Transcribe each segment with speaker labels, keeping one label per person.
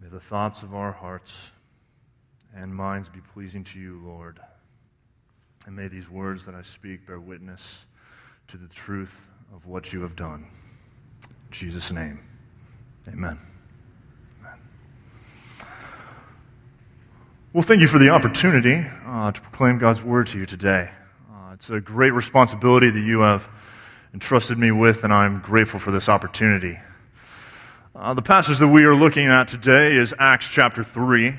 Speaker 1: May the thoughts of our hearts and minds be pleasing to you, Lord. And may these words that I speak bear witness to the truth of what you have done. In Jesus' name, amen. Well, thank you for the opportunity uh, to proclaim God's word to you today. Uh, it's a great responsibility that you have entrusted me with, and I'm grateful for this opportunity. Uh, the passage that we are looking at today is Acts chapter 3. Uh,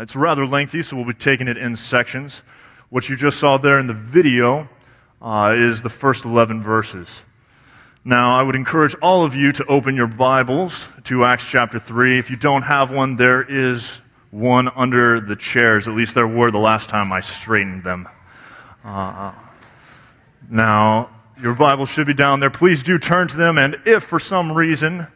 Speaker 1: it's rather lengthy, so we'll be taking it in sections. What you just saw there in the video uh, is the first 11 verses. Now, I would encourage all of you to open your Bibles to Acts chapter 3. If you don't have one, there is one under the chairs. At least there were the last time I straightened them. Uh, now, your Bible should be down there. Please do turn to them, and if for some reason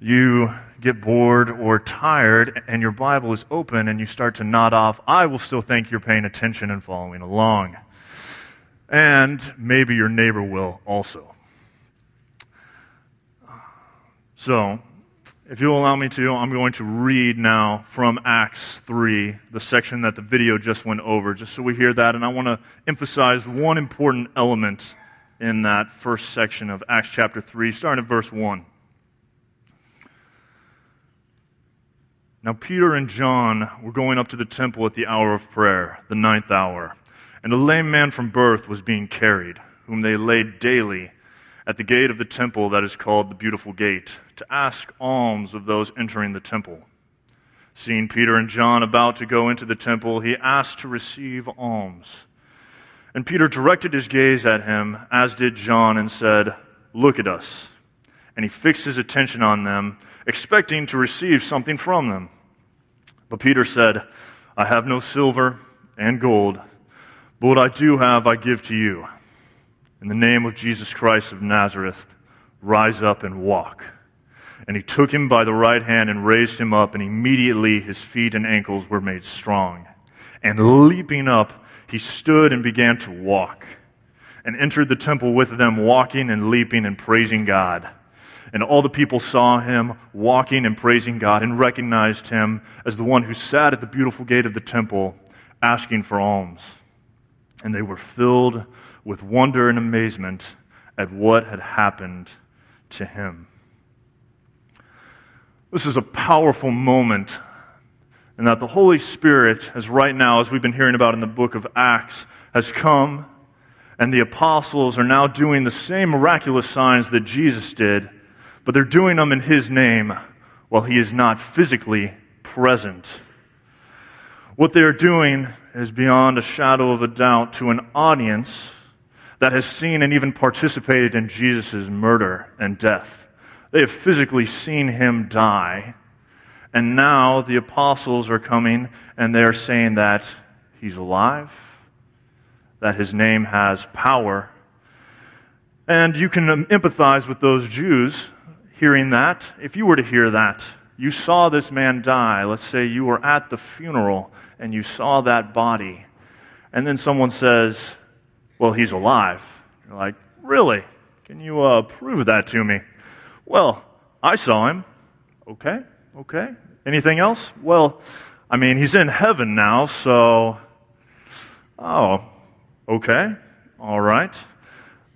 Speaker 1: you get bored or tired and your Bible is open and you start to nod off, I will still think you're paying attention and following along. And maybe your neighbor will also. So, if you'll allow me to, I'm going to read now from Acts 3, the section that the video just went over, just so we hear that. And I want to emphasize one important element in that first section of Acts chapter 3, starting at verse 1. Now, Peter and John were going up to the temple at the hour of prayer, the ninth hour, and a lame man from birth was being carried, whom they laid daily at the gate of the temple that is called the Beautiful Gate, to ask alms of those entering the temple. Seeing Peter and John about to go into the temple, he asked to receive alms. And Peter directed his gaze at him, as did John, and said, Look at us. And he fixed his attention on them, expecting to receive something from them. But Peter said, I have no silver and gold, but what I do have I give to you. In the name of Jesus Christ of Nazareth, rise up and walk. And he took him by the right hand and raised him up, and immediately his feet and ankles were made strong. And leaping up, he stood and began to walk, and entered the temple with them, walking and leaping and praising God. And all the people saw him walking and praising God and recognized him as the one who sat at the beautiful gate of the temple asking for alms. And they were filled with wonder and amazement at what had happened to him. This is a powerful moment, and that the Holy Spirit, as right now, as we've been hearing about in the book of Acts, has come, and the apostles are now doing the same miraculous signs that Jesus did but they're doing them in His name while He is not physically present. What they're doing is beyond a shadow of a doubt to an audience that has seen and even participated in Jesus' murder and death. They have physically seen him die. And now the apostles are coming and they're saying that he's alive, that his name has power. And you can empathize with those Jews hearing that, if you were to hear that, you saw this man die. Let's say you were at the funeral and you saw that body, and then someone says, Well, he's alive. You're like, Really? Can you uh, prove that to me? Well, I saw him. Okay, okay. Anything else? Well, I mean, he's in heaven now, so. Oh, okay, all right.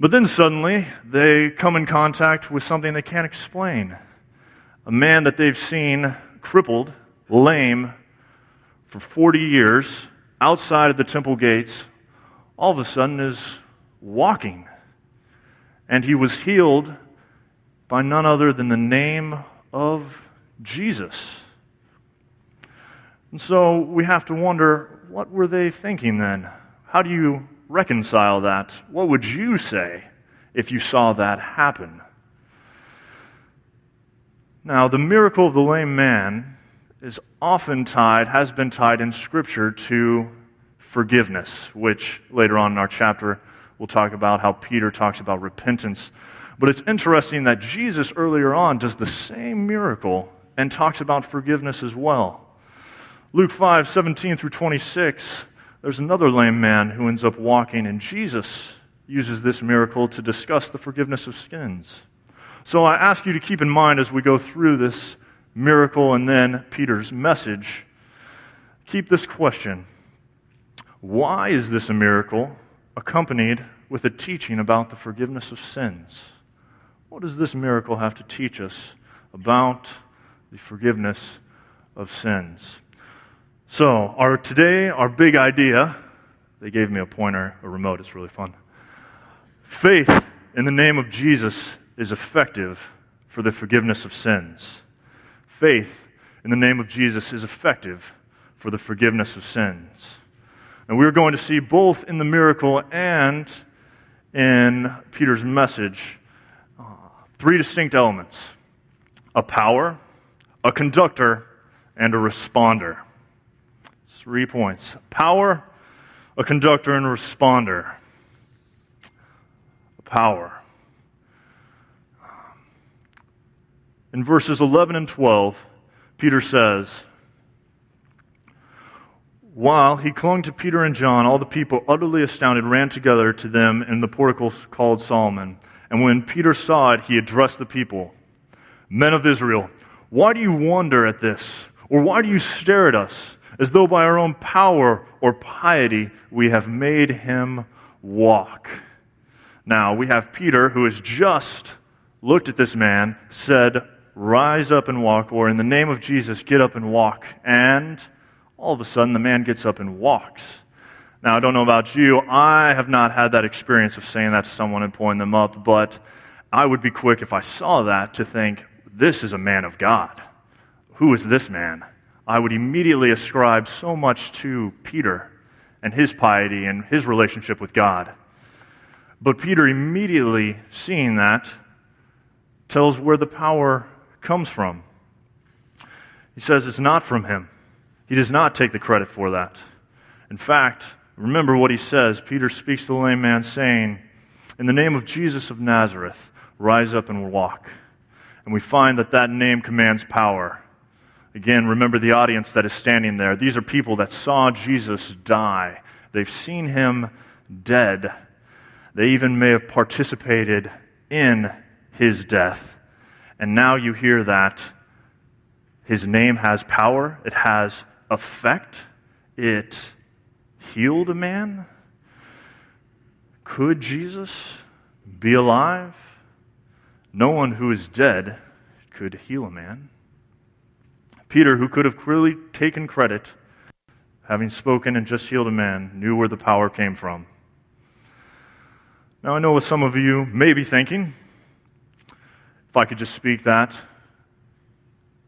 Speaker 1: But then suddenly they come in contact with something they can't explain. A man that they've seen crippled, lame, for 40 years outside of the temple gates, all of a sudden is walking. And he was healed by none other than the name of Jesus. And so we have to wonder what were they thinking then? How do you reconcile that, what would you say if you saw that happen? Now, the miracle of the lame man is often tied, has been tied in Scripture to forgiveness, which later on in our chapter we'll talk about how Peter talks about repentance. But it's interesting that Jesus earlier on does the same miracle and talks about forgiveness as well. Luke 5 17 through 26 there's another lame man who ends up walking, and Jesus uses this miracle to discuss the forgiveness of sins. So I ask you to keep in mind as we go through this miracle and then Peter's message, keep this question Why is this a miracle accompanied with a teaching about the forgiveness of sins? What does this miracle have to teach us about the forgiveness of sins? So, our, today, our big idea, they gave me a pointer, a remote, it's really fun. Faith in the name of Jesus is effective for the forgiveness of sins. Faith in the name of Jesus is effective for the forgiveness of sins. And we're going to see both in the miracle and in Peter's message uh, three distinct elements a power, a conductor, and a responder. Three points power, a conductor, and a responder. Power. In verses 11 and 12, Peter says, While he clung to Peter and John, all the people, utterly astounded, ran together to them in the portico called Solomon. And when Peter saw it, he addressed the people Men of Israel, why do you wonder at this? Or why do you stare at us, as though by our own power or piety we have made him walk? Now, we have Peter, who has just looked at this man, said, Rise up and walk, or in the name of Jesus, get up and walk. And all of a sudden, the man gets up and walks. Now, I don't know about you. I have not had that experience of saying that to someone and pulling them up, but I would be quick if I saw that to think, this is a man of God. Who is this man? I would immediately ascribe so much to Peter and his piety and his relationship with God. But Peter, immediately seeing that, tells where the power comes from. He says it's not from him. He does not take the credit for that. In fact, remember what he says. Peter speaks to the lame man, saying, In the name of Jesus of Nazareth, rise up and walk. And we find that that name commands power. Again, remember the audience that is standing there. These are people that saw Jesus die, they've seen him dead. They even may have participated in his death. And now you hear that his name has power, it has effect, it healed a man. Could Jesus be alive? No one who is dead could heal a man. Peter, who could have clearly taken credit, having spoken and just healed a man, knew where the power came from. Now, I know what some of you may be thinking. If I could just speak that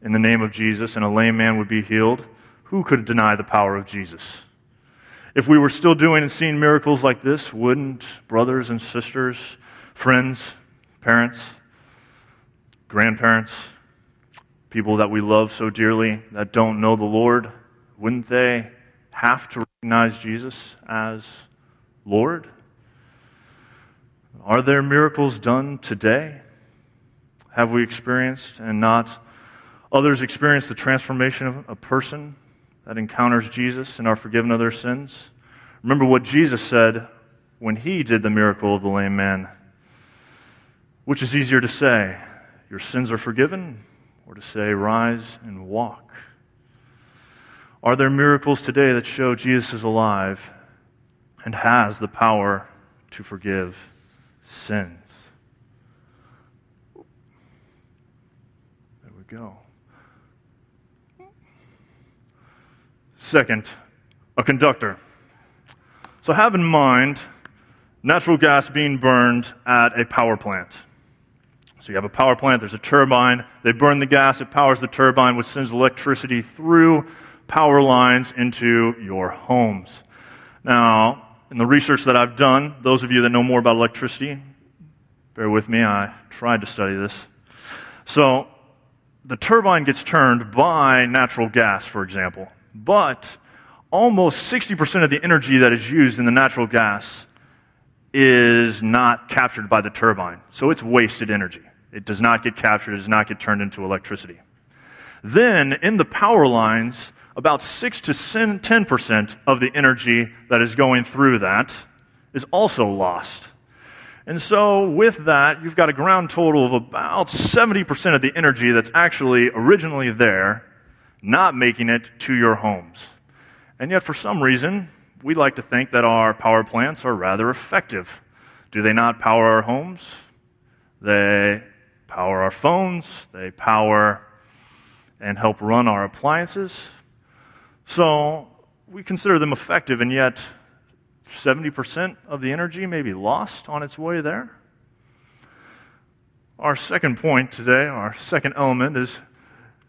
Speaker 1: in the name of Jesus and a lame man would be healed, who could deny the power of Jesus? If we were still doing and seeing miracles like this, wouldn't brothers and sisters, friends, parents, grandparents, people that we love so dearly that don't know the Lord, wouldn't they have to recognize Jesus as Lord? Are there miracles done today? have we experienced and not others experienced the transformation of a person that encounters Jesus and are forgiven of their sins? Remember what Jesus said when he did the miracle of the lame man. Which is easier to say, your sins are forgiven, or to say, rise and walk? Are there miracles today that show Jesus is alive and has the power to forgive sins? There we go. Second, a conductor. So have in mind natural gas being burned at a power plant. So you have a power plant, there's a turbine, they burn the gas, it powers the turbine, which sends electricity through power lines into your homes. Now, in the research that I've done, those of you that know more about electricity, bear with me, I tried to study this. So, the turbine gets turned by natural gas, for example. But almost 60% of the energy that is used in the natural gas is not captured by the turbine. So it's wasted energy. It does not get captured, it does not get turned into electricity. Then, in the power lines, about 6 to 10% of the energy that is going through that is also lost. And so, with that, you've got a ground total of about 70% of the energy that's actually originally there, not making it to your homes. And yet, for some reason, we like to think that our power plants are rather effective. Do they not power our homes? They power our phones, they power and help run our appliances. So we consider them effective, and yet 70% of the energy may be lost on its way there. Our second point today, our second element, is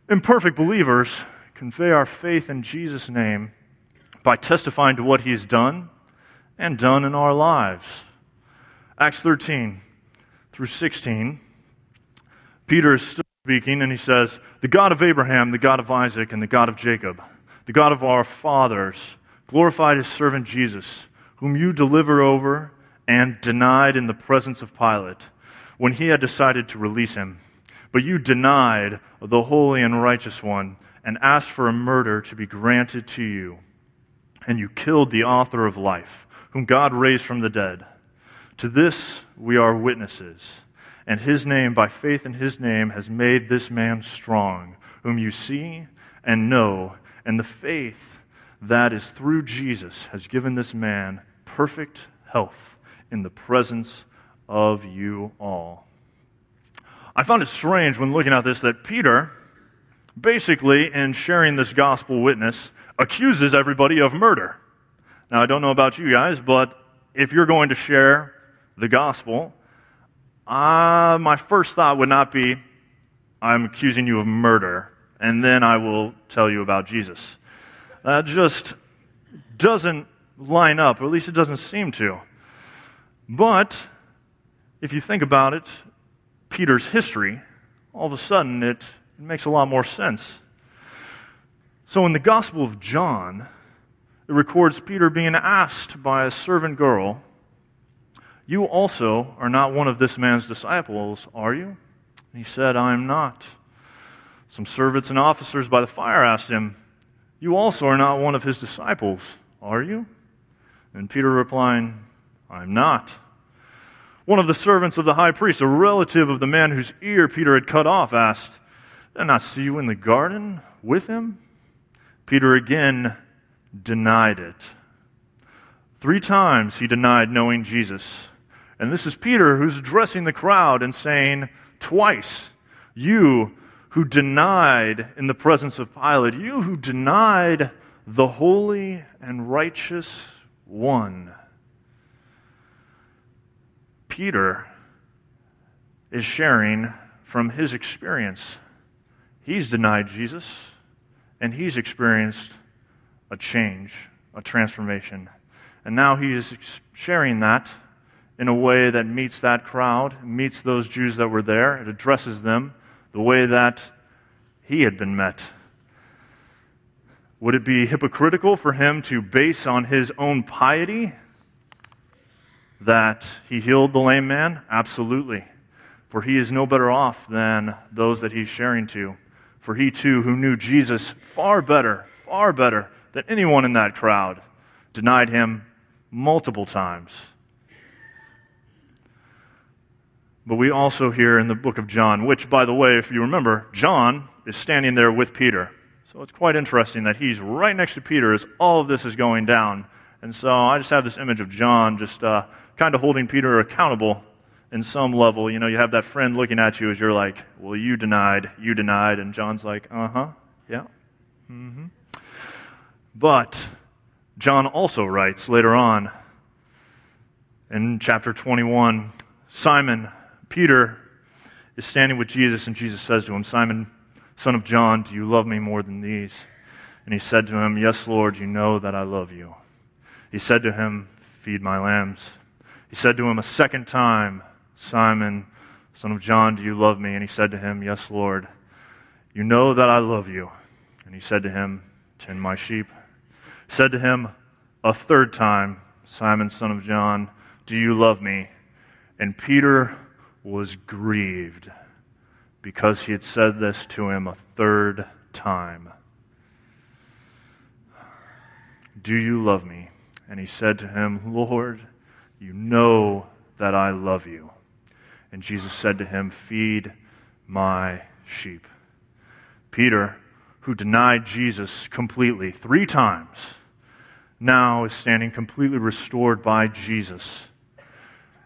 Speaker 1: imperfect believers convey our faith in Jesus' name by testifying to what he has done and done in our lives. Acts 13 through 16, Peter is still speaking, and he says, The God of Abraham, the God of Isaac, and the God of Jacob, the God of our fathers, glorified his servant Jesus, whom you delivered over and denied in the presence of Pilate when he had decided to release him. But you denied the holy and righteous one and asked for a murder to be granted to you. And you killed the author of life, whom God raised from the dead. To this we are witnesses. And his name, by faith in his name, has made this man strong, whom you see and know. And the faith that is through Jesus has given this man perfect health in the presence of you all. I found it strange when looking at this that Peter, basically, in sharing this gospel witness, accuses everybody of murder. Now, I don't know about you guys, but if you're going to share the gospel, uh, my first thought would not be, I'm accusing you of murder, and then I will tell you about Jesus. That just doesn't line up, or at least it doesn't seem to. But if you think about it, Peter's history, all of a sudden it, it makes a lot more sense. So in the Gospel of John, it records Peter being asked by a servant girl, You also are not one of this man's disciples, are you? And he said, I am not. Some servants and officers by the fire asked him, You also are not one of his disciples, are you? And Peter replied, I'm not. One of the servants of the high priest, a relative of the man whose ear Peter had cut off, asked, Did I not see you in the garden with him? Peter again denied it. Three times he denied knowing Jesus. And this is Peter who's addressing the crowd and saying, Twice, you who denied in the presence of Pilate, you who denied the holy and righteous one. Peter is sharing from his experience. He's denied Jesus, and he's experienced a change, a transformation. And now he is sharing that in a way that meets that crowd, meets those Jews that were there. It addresses them the way that he had been met. Would it be hypocritical for him to base on his own piety that he healed the lame man? Absolutely. For he is no better off than those that he's sharing to. For he too, who knew Jesus far better, far better than anyone in that crowd, denied him multiple times. But we also hear in the book of John, which, by the way, if you remember, John is standing there with Peter. So it's quite interesting that he's right next to Peter as all of this is going down. And so I just have this image of John just uh, kind of holding Peter accountable in some level. You know, you have that friend looking at you as you're like, well, you denied, you denied. And John's like, uh huh, yeah. Mm-hmm. But John also writes later on in chapter 21 Simon, Peter, is standing with Jesus, and Jesus says to him, Simon, Son of John, do you love me more than these? And he said to him, Yes, Lord, you know that I love you. He said to him, Feed my lambs. He said to him a second time, Simon, son of John, do you love me? And he said to him, Yes, Lord, you know that I love you. And he said to him, Tend my sheep. He said to him a third time, Simon, son of John, do you love me? And Peter was grieved because he had said this to him a third time. Do you love me? And he said to him, Lord, you know that I love you. And Jesus said to him, Feed my sheep. Peter, who denied Jesus completely three times, now is standing completely restored by Jesus.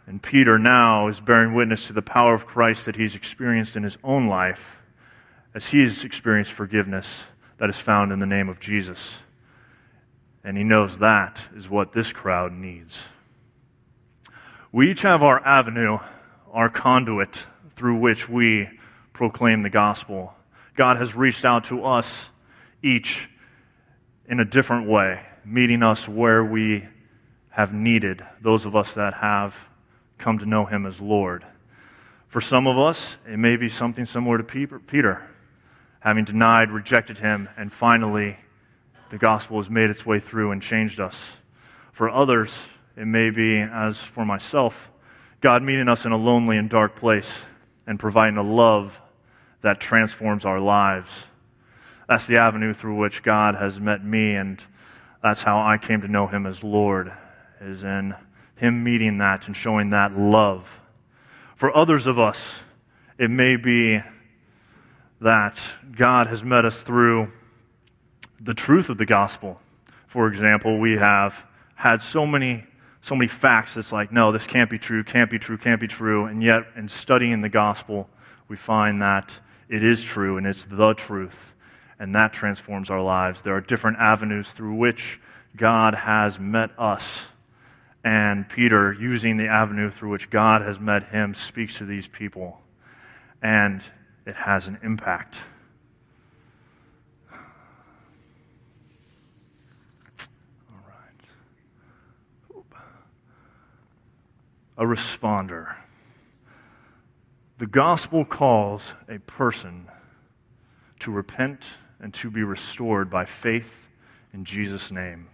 Speaker 1: And Peter now is bearing witness to the power of Christ that he's experienced in his own life as he has experienced forgiveness that is found in the name of Jesus. And he knows that is what this crowd needs. We each have our avenue, our conduit through which we proclaim the gospel. God has reached out to us each in a different way, meeting us where we have needed, those of us that have come to know him as Lord. For some of us, it may be something similar to Peter, having denied, rejected him, and finally the gospel has made its way through and changed us. For others, it may be, as for myself, God meeting us in a lonely and dark place and providing a love that transforms our lives. That's the avenue through which God has met me, and that's how I came to know Him as Lord, is in Him meeting that and showing that love. For others of us, it may be that God has met us through the truth of the gospel. For example, we have had so many so many facts that's like, no, this can't be true, can't be true, can't be true. And yet, in studying the gospel, we find that it is true and it's the truth. And that transforms our lives. There are different avenues through which God has met us. And Peter, using the avenue through which God has met him, speaks to these people. And it has an impact. All right. a responder. The gospel calls a person to repent and to be restored by faith in Jesus' name.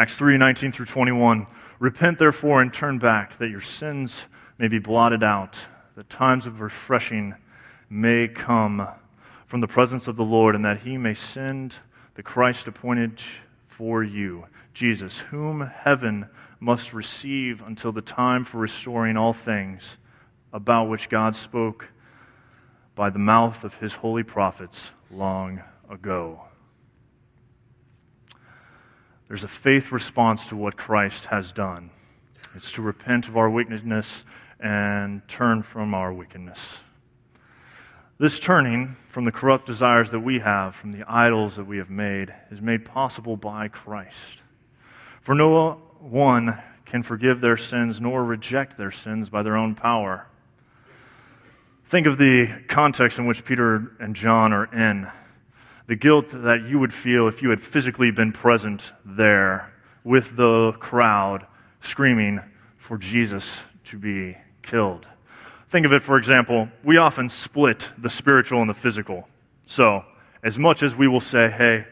Speaker 1: Acts 3 19 through 21. Repent therefore and turn back, that your sins may be blotted out, that times of refreshing may come from the presence of the Lord, and that he may send the Christ appointed for you, Jesus, whom heaven must receive until the time for restoring all things, about which God spoke by the mouth of his holy prophets long ago. There's a faith response to what Christ has done. It's to repent of our wickedness and turn from our wickedness. This turning from the corrupt desires that we have, from the idols that we have made, is made possible by Christ. For no one can forgive their sins nor reject their sins by their own power. Think of the context in which Peter and John are in. The guilt that you would feel if you had physically been present there with the crowd screaming for Jesus to be killed. Think of it, for example, we often split the spiritual and the physical. So, as much as we will say, hey,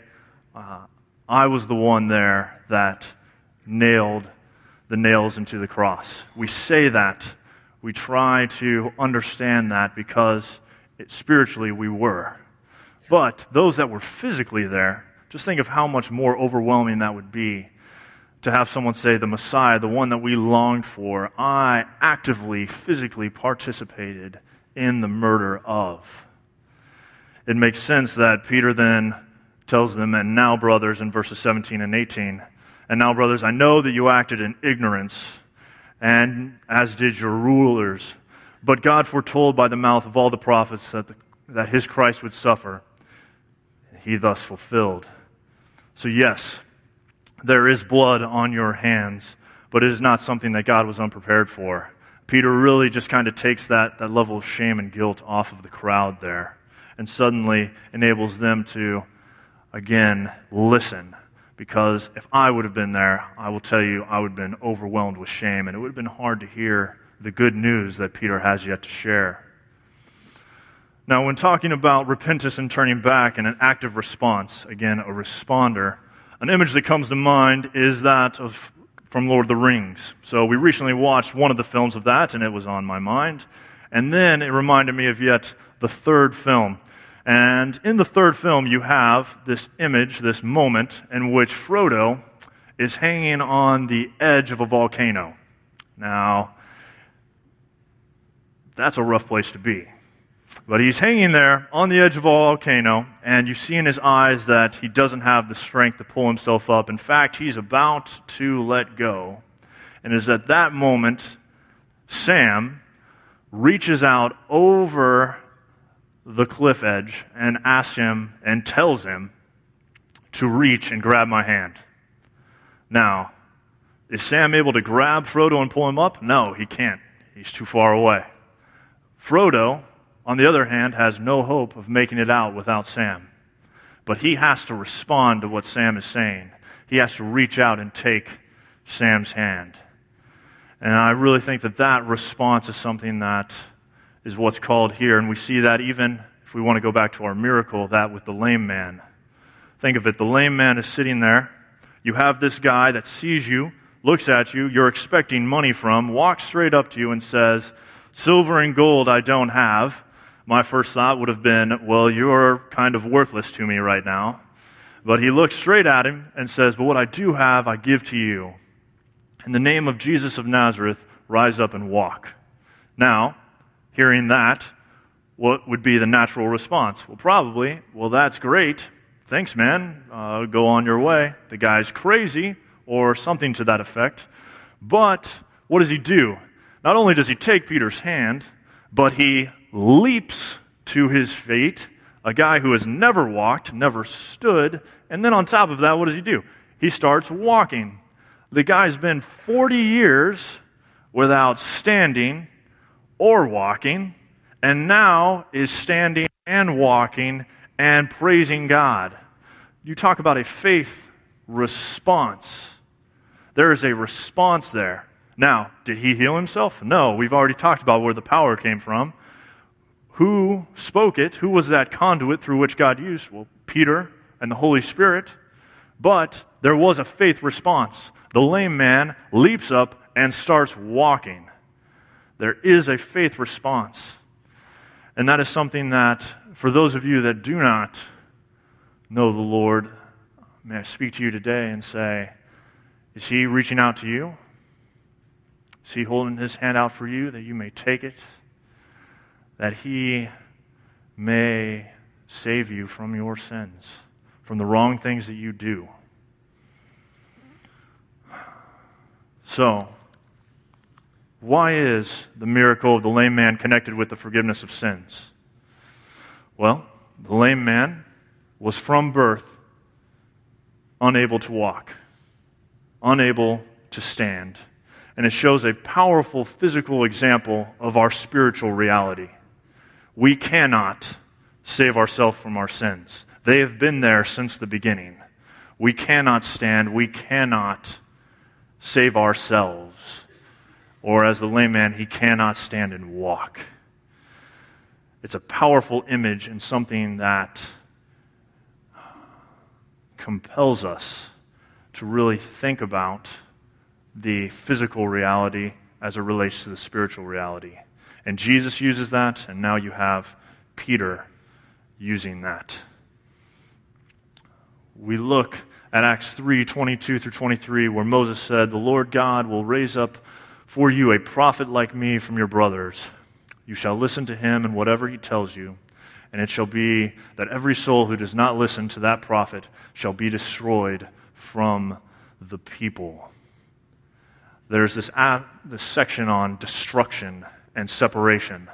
Speaker 1: uh, I was the one there that nailed the nails into the cross. We say that. We try to understand that because it, spiritually we were. But those that were physically there, just think of how much more overwhelming that would be to have someone say, The Messiah, the one that we longed for, I actively, physically participated in the murder of. It makes sense that Peter then tells them, And now, brothers, in verses 17 and 18, and now, brothers, I know that you acted in ignorance, and as did your rulers. But God foretold by the mouth of all the prophets that, the, that his Christ would suffer. He thus fulfilled. So, yes, there is blood on your hands, but it is not something that God was unprepared for. Peter really just kind of takes that, that level of shame and guilt off of the crowd there and suddenly enables them to, again, listen because if I would have been there, I will tell you, I would have been overwhelmed with shame, and it would have been hard to hear the good news that Peter has yet to share. Now, when talking about repentance and turning back and an active response, again, a responder, an image that comes to mind is that of from Lord of the Rings. So we recently watched one of the films of that, and it was on my mind. And then it reminded me of yet the third film. And in the third film, you have this image, this moment, in which Frodo is hanging on the edge of a volcano. Now, that's a rough place to be. But he's hanging there on the edge of a volcano, and you see in his eyes that he doesn't have the strength to pull himself up. In fact, he's about to let go. And is at that moment, Sam reaches out over the cliff edge and asks him and tells him to reach and grab my hand. Now, is Sam able to grab Frodo and pull him up? No, he can't. He's too far away. Frodo, on the other hand, has no hope of making it out without Sam. But he has to respond to what Sam is saying. He has to reach out and take Sam's hand. And I really think that that response is something that is what's called here. And we see that even if we want to go back to our miracle, that with the lame man. Think of it the lame man is sitting there. You have this guy that sees you, looks at you, you're expecting money from, walks straight up to you and says, Silver and gold I don't have. My first thought would have been, Well, you're kind of worthless to me right now. But he looks straight at him and says, But what I do have, I give to you. In the name of Jesus of Nazareth, rise up and walk. Now, hearing that, what would be the natural response? Well, probably, well, that's great. Thanks, man. Uh, go on your way. The guy's crazy, or something to that effect. But what does he do? Not only does he take Peter's hand, but he leaps to his feet, a guy who has never walked, never stood, and then on top of that, what does he do? He starts walking. The guy's been 40 years without standing or walking, and now is standing and walking and praising God. You talk about a faith response. There is a response there. Now, did he heal himself? No. We've already talked about where the power came from. Who spoke it? Who was that conduit through which God used? Well, Peter and the Holy Spirit. But there was a faith response the lame man leaps up and starts walking. There is a faith response. And that is something that, for those of you that do not know the Lord, may I speak to you today and say, is he reaching out to you? Is he holding his hand out for you that you may take it? That he may save you from your sins, from the wrong things that you do. So, why is the miracle of the lame man connected with the forgiveness of sins? Well, the lame man was from birth unable to walk, unable to stand. And it shows a powerful physical example of our spiritual reality. We cannot save ourselves from our sins, they have been there since the beginning. We cannot stand, we cannot save ourselves. Or as the layman, he cannot stand and walk. It's a powerful image and something that compels us to really think about the physical reality as it relates to the spiritual reality. And Jesus uses that, and now you have Peter using that. We look at Acts 3 22 through 23, where Moses said, The Lord God will raise up for you a prophet like me from your brothers. You shall listen to him and whatever he tells you. And it shall be that every soul who does not listen to that prophet shall be destroyed from the people. There's this, this section on destruction and separation.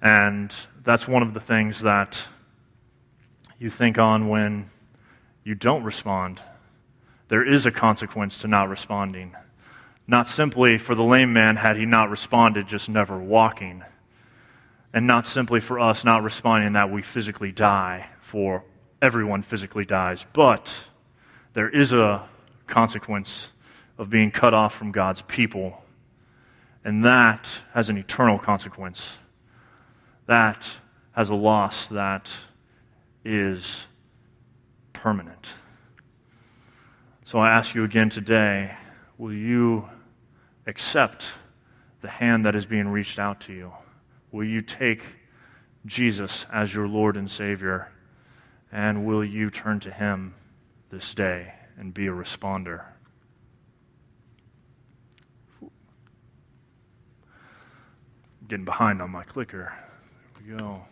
Speaker 1: And that's one of the things that you think on when you don't respond, there is a consequence to not responding. Not simply for the lame man, had he not responded, just never walking. And not simply for us not responding that we physically die, for everyone physically dies, but there is a consequence of being cut off from God's people. And that has an eternal consequence. That has a loss that is permanent. So I ask you again today will you accept the hand that is being reached out to you? Will you take Jesus as your Lord and Savior? And will you turn to Him this day and be a responder? Getting behind on my clicker. There we go.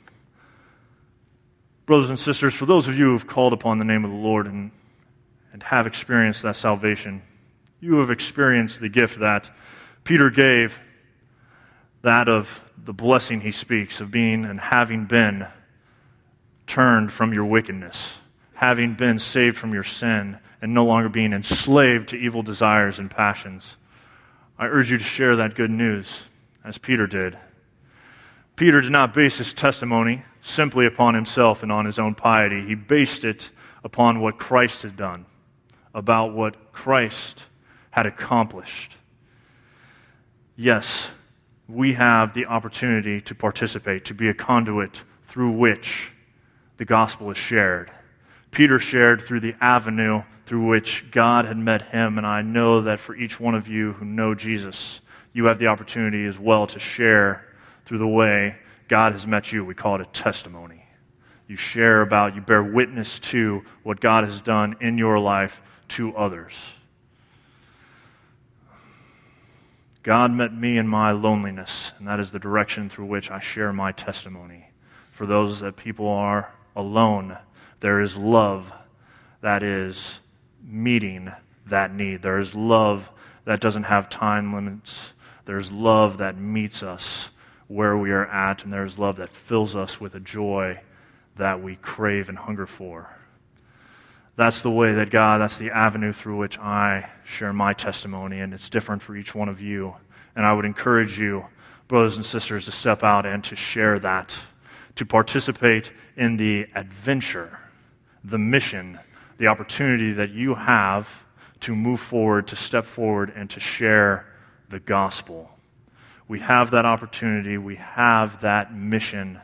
Speaker 1: Brothers and sisters, for those of you who have called upon the name of the Lord and, and have experienced that salvation, you have experienced the gift that Peter gave, that of the blessing he speaks, of being and having been turned from your wickedness, having been saved from your sin, and no longer being enslaved to evil desires and passions. I urge you to share that good news, as Peter did. Peter did not base his testimony simply upon himself and on his own piety. He based it upon what Christ had done, about what Christ had accomplished. Yes, we have the opportunity to participate, to be a conduit through which the gospel is shared. Peter shared through the avenue through which God had met him, and I know that for each one of you who know Jesus, you have the opportunity as well to share through the way God has met you. We call it a testimony. You share about, you bear witness to what God has done in your life to others. God met me in my loneliness, and that is the direction through which I share my testimony. For those that people are alone, there is love that is meeting that need. There is love that doesn't have time limits. There's love that meets us where we are at, and there's love that fills us with a joy that we crave and hunger for. That's the way that God, that's the avenue through which I share my testimony, and it's different for each one of you. And I would encourage you, brothers and sisters, to step out and to share that, to participate in the adventure, the mission the opportunity that you have to move forward, to step forward, and to share the gospel. We have that opportunity, we have that mission,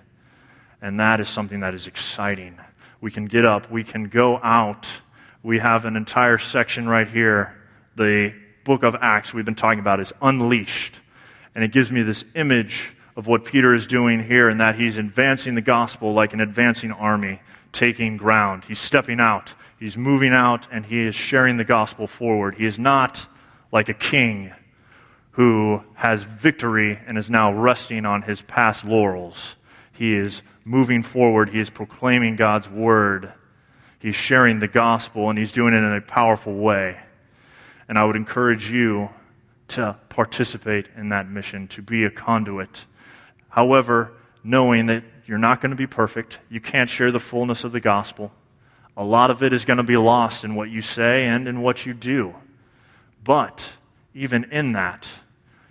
Speaker 1: and that is something that is exciting. We can get up, we can go out. We have an entire section right here. The book of Acts we've been talking about is unleashed. And it gives me this image of what Peter is doing here, and that he's advancing the gospel like an advancing army, taking ground. He's stepping out. He's moving out and he is sharing the gospel forward. He is not like a king who has victory and is now resting on his past laurels. He is moving forward. He is proclaiming God's word. He's sharing the gospel and he's doing it in a powerful way. And I would encourage you to participate in that mission, to be a conduit. However, knowing that you're not going to be perfect, you can't share the fullness of the gospel. A lot of it is going to be lost in what you say and in what you do. But even in that,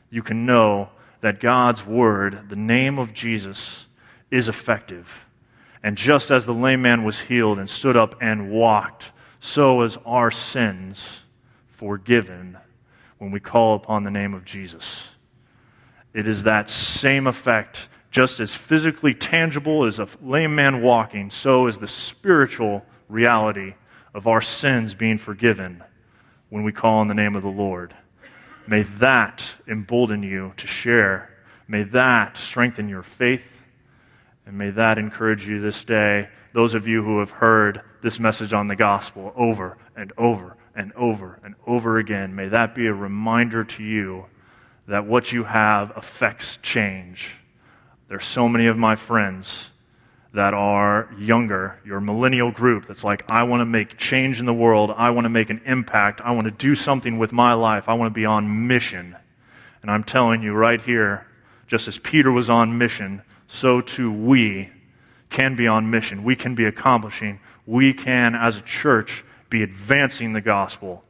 Speaker 1: you can know that God's word, the name of Jesus, is effective. And just as the lame man was healed and stood up and walked, so is our sins forgiven when we call upon the name of Jesus. It is that same effect, just as physically tangible as a lame man walking, so is the spiritual reality of our sins being forgiven when we call on the name of the Lord. May that embolden you to share. May that strengthen your faith. And may that encourage you this day, those of you who have heard this message on the gospel over and over and over and over again, may that be a reminder to you that what you have affects change. There are so many of my friends that are younger, your millennial group that's like, I want to make change in the world. I want to make an impact. I want to do something with my life. I want to be on mission. And I'm telling you right here, just as Peter was on mission, so too we can be on mission. We can be accomplishing. We can, as a church, be advancing the gospel.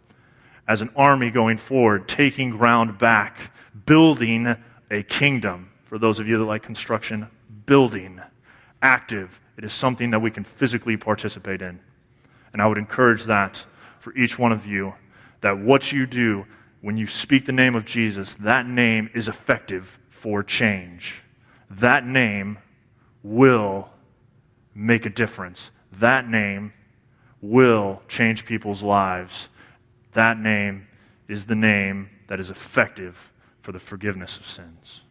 Speaker 1: As an army going forward, taking ground back, building a kingdom. For those of you that like construction, building active. It is something that we can physically participate in. And I would encourage that for each one of you that what you do when you speak the name of Jesus, that name is effective for change. That name will make a difference. That name will change people's lives. That name is the name that is effective for the forgiveness of sins.